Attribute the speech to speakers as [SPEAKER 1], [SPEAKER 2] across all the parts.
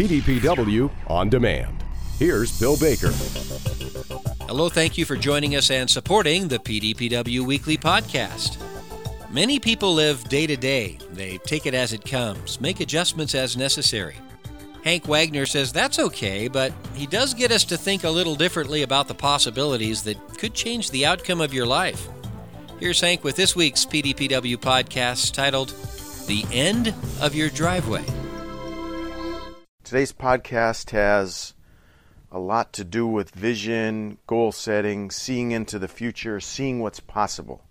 [SPEAKER 1] PDPW On Demand. Here's Bill Baker.
[SPEAKER 2] Hello, thank you for joining us and supporting the PDPW Weekly Podcast. Many people live day to day. They take it as it comes, make adjustments as necessary. Hank Wagner says that's okay, but he does get us to think a little differently about the possibilities that could change the outcome of your life. Here's Hank with this week's PDPW podcast titled The End of Your Driveway.
[SPEAKER 3] Today's podcast has a lot to do with vision, goal setting, seeing into the future, seeing what's possible.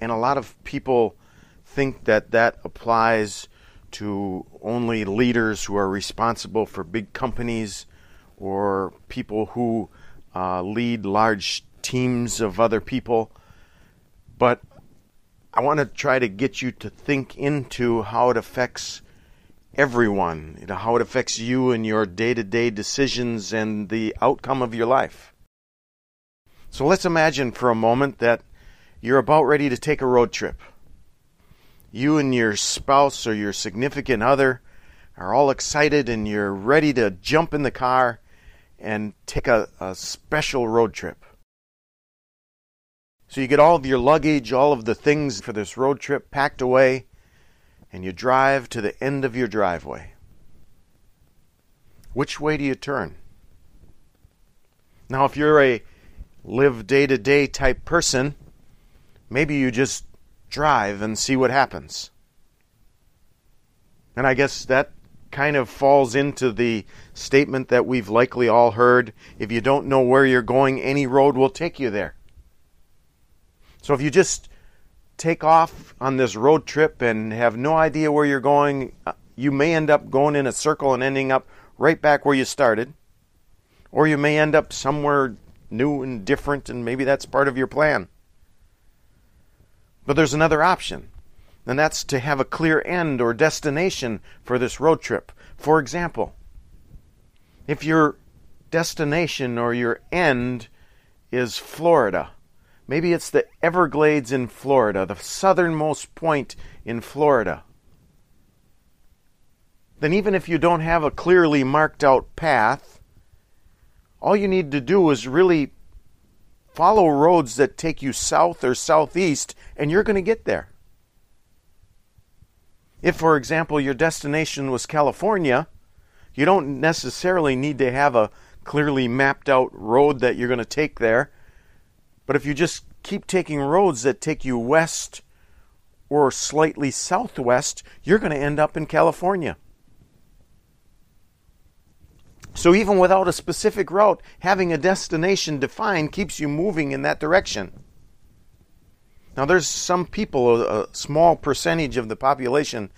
[SPEAKER 3] And a lot of people think that that applies to only leaders who are responsible for big companies or people who uh, lead large teams of other people. But I want to try to get you to think into how it affects everyone, you know, how it affects you and your day to day decisions and the outcome of your life. So let's imagine for a moment that you're about ready to take a road trip you and your spouse or your significant other are all excited and you're ready to jump in the car and take a, a special road trip. So you get all of your luggage, all of the things for this road trip packed away, and you drive to the end of your driveway. Which way do you turn? Now, if you're a live day to day type person, maybe you just drive and see what happens. And I guess that kind of falls into the statement that we've likely all heard if you don't know where you're going, any road will take you there. So if you just take off on this road trip and have no idea where you're going, uh, you may end up going in a circle and ending up right back where you started. Or you may end up somewhere new and different, and maybe that's part of your plan. But there's another option, and that's to have a clear end or destination for this road trip. For example, if your destination or your end is Florida, maybe it's the Everglades in Florida, the southernmost point in Florida, then even if you don't have a clearly marked out path, all you need to do is really Follow roads that take you south or southeast, and you're going to get there. If, for example, your destination was California, you don't necessarily need to have a clearly mapped out road that you're going to take there. But if you just keep taking roads that take you west or slightly southwest, you're going to end up in California. So, even without a specific route, having a destination defined keeps you moving in that direction. Now, there's some people, a, small percentage of the population,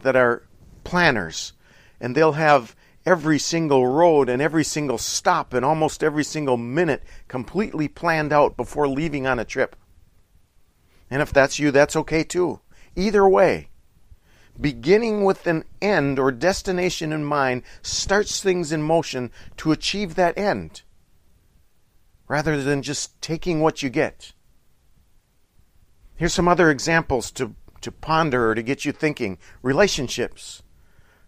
[SPEAKER 3] that are planners, and they'll have every single road and every single stop and almost every single minute completely planned out before leaving on a trip. And if that's you, that's okay too. Either way, beginning with an end or destination in mind starts things in motion to achieve that end rather than just taking what you get. Here's some other examples to, to ponder or to get you thinking relationships,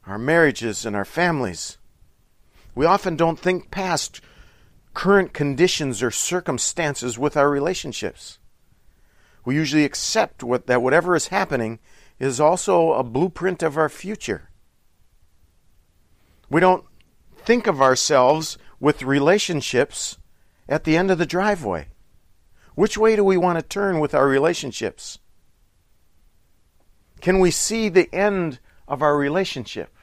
[SPEAKER 3] our marriages, and our families. We often don't think past current conditions or circumstances with our relationships. We usually accept what, that whatever is happening is also a blueprint of our future. We don't think of ourselves with relationships at the end of the driveway. Which way do we want to turn with our relationships? Can we see the end of our relationship?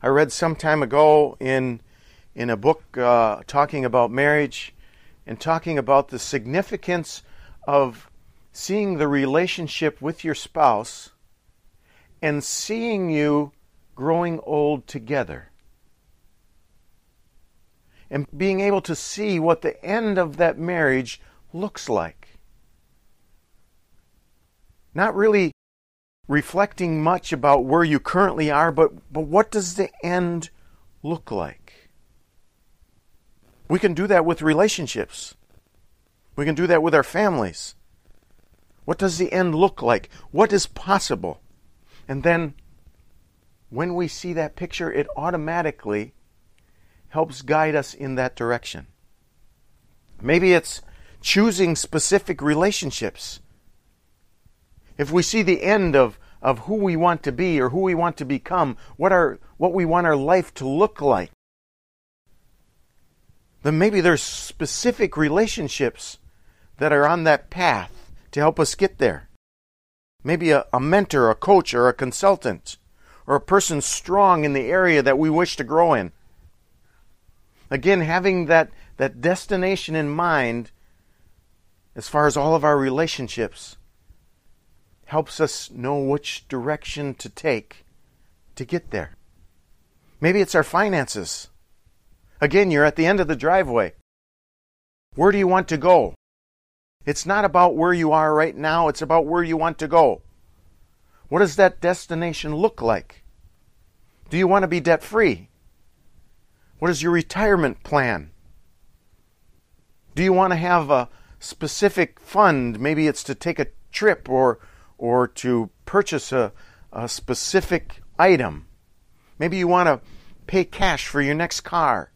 [SPEAKER 3] I read some time ago in, in a book uh, talking about marriage and talking about the significance of seeing the relationship with your spouse and seeing you growing old together. And being able to see what the end of that marriage looks like. Not really reflecting much about where you currently are, but, but what does the end look like? We can do that with relationships. We can do that with our families. What does the end look like? What is possible? And then when we see that picture, it automatically helps guide us in that direction. Maybe it's choosing specific relationships. If we see the end of, of who we want to be or who we want to become, what, our, what we want our life to look like, then maybe there's specific relationships that are on that path to help us get there. Maybe a, a mentor, a coach, or a consultant, or a person strong in the area that we wish to grow in. Again, having that, that destination in mind as far as all of our relationships helps us know which direction to take to get there. Maybe it's our finances. Again, you're at the end of the driveway. Where do you want to go? It's not about where you are right now, it's about where you want to go. What does that destination look like? Do you want to be debt free? What is your retirement plan? Do you want to have a specific fund? Maybe it's to take a trip or, or to purchase a, a specific item. Maybe you want to pay cash for your next car.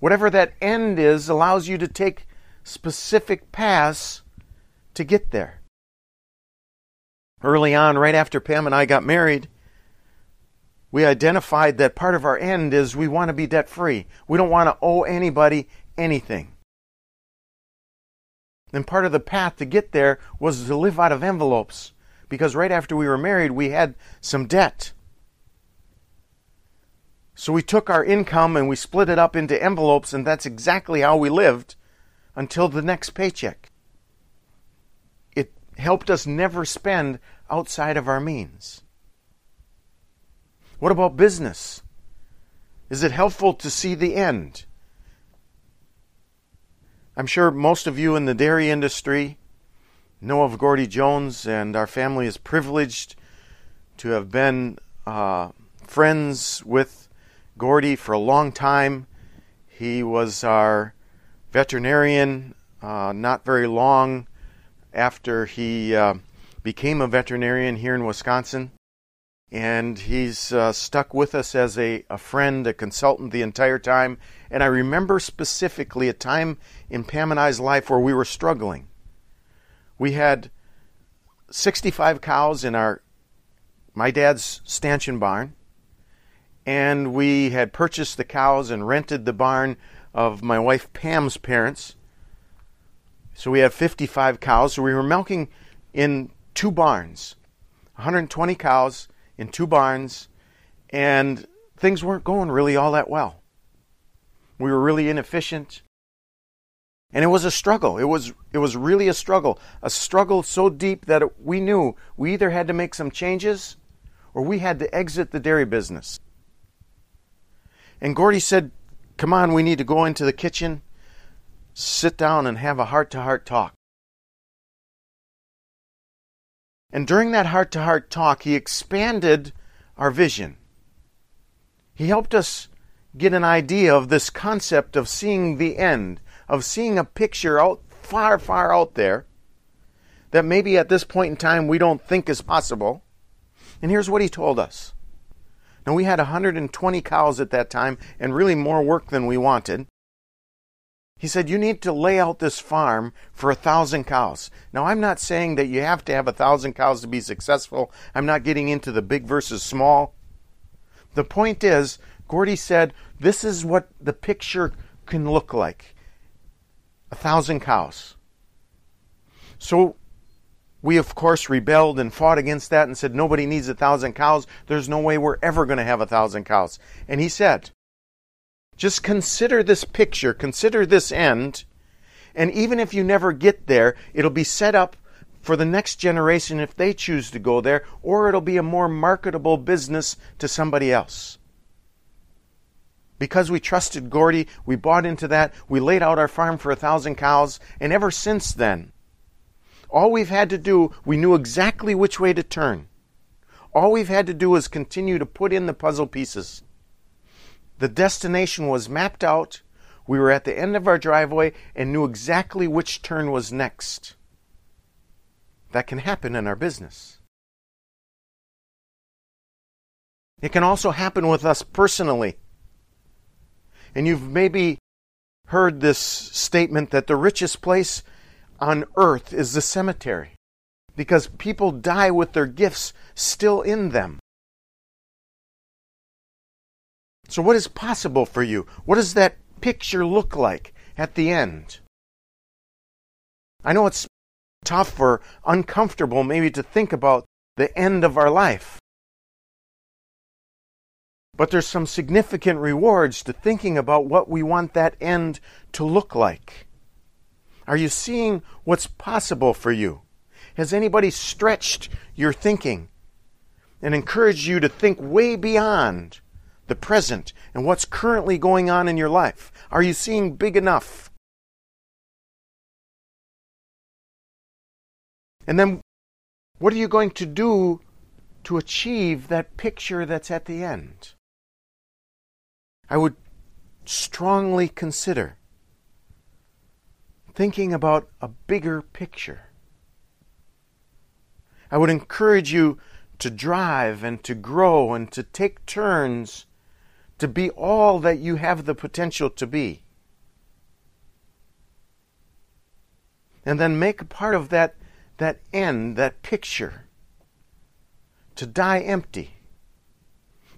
[SPEAKER 3] Whatever that end is allows you to take specific paths to get there. Early on, right after Pam and I got married, we identified that part of our end is we want to be debt free. We don't want to owe anybody anything. And part of the path to get there was to live out of envelopes because right after we were married, we had some debt. So we took our income and we split it up into envelopes, and that's exactly how we lived until the next paycheck. It helped us never spend outside of our means. What about business? Is it helpful to see the end? I'm sure most of you in the dairy industry know of Gordy Jones, and our family is privileged to have been uh, friends with Gordy for a long time. He was our veterinarian uh, not very long after he uh, became a veterinarian here in Wisconsin. And he's uh, stuck with us as a, a friend, a consultant the entire time. And I remember specifically a time in Pam and I's life where we were struggling. We had 65 cows in our my dad's stanchion barn and we had purchased the cows and rented the barn of my wife Pam's parents. So we had 55 cows. So we were milking in two barns, 120 cows in two barns, and things weren't going really all that well. We were really inefficient. And it was a struggle. It was it was really a struggle. A struggle so deep that it, we knew we either had to make some changes or we had to exit the dairy business. And Gordy said, Come on, we need to go into the kitchen, sit down, and have a heart to heart talk. And during that heart to heart talk, he expanded our vision. He helped us get an idea of this concept of seeing the end, of seeing a picture out far, far out there that maybe at this point in time we don't think is possible. And here's what he told us Now, we had 120 cows at that time and really more work than we wanted. He said, You need to lay out this farm for a thousand cows. Now, I'm not saying that you have to have a thousand cows to be successful. I'm not getting into the big versus small. The point is, Gordy said, This is what the picture can look like a thousand cows. So we, of course, rebelled and fought against that and said, nobody needs a thousand cows. There's no way we're ever going to have a thousand cows. And he said, just consider this picture, consider this end, and even if you never get there, it'll be set up for the next generation if they choose to go there, or it'll be a more marketable business to somebody else. Because we trusted Gordy, we bought into that, we laid out our farm for a thousand cows, and ever since then, all we've had to do, we knew exactly which way to turn. All we've had to do is continue to put in the puzzle pieces. The destination was mapped out. We were at the end of our driveway and knew exactly which turn was next. That can happen in our business. It can also happen with us personally. And you've maybe heard this statement that the richest place on earth is the cemetery because people die with their gifts still in them. So, what is possible for you? What does that picture look like at the end? I know it's tough or uncomfortable maybe to think about the end of our life. But there's some significant rewards to thinking about what we want that end to look like. Are you seeing what's possible for you? Has anybody stretched your thinking and encouraged you to think way beyond the present and what's currently going on in your life? Are you seeing big enough? And then, what are you going to do to achieve that picture that's at the end? I would strongly consider thinking about a bigger picture. I would encourage you to drive and to grow and to take turns to be all that you have the potential to be. And then make a part of that, that end, that picture, to die empty,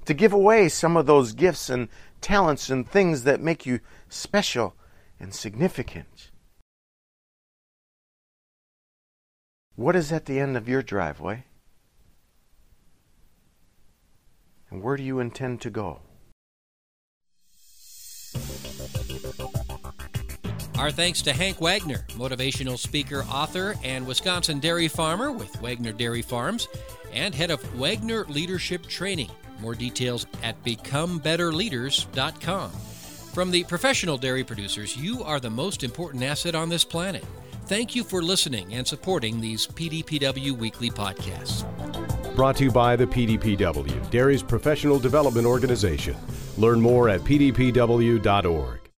[SPEAKER 3] to give away some of those gifts and talents and things that make you special and significant. What is at the end of your driveway? And where do you intend to go?
[SPEAKER 2] Our thanks to Hank Wagner, motivational speaker, author, and Wisconsin dairy farmer with Wagner Dairy Farms, and head of Wagner Leadership Training. More details at becomebetterleaders.com. From the professional dairy producers, you are the most important asset on this planet. Thank you for listening and supporting these PDPW weekly podcasts.
[SPEAKER 1] Brought to you by the PDPW, Dairy's professional development organization. Learn more at pdpw.org.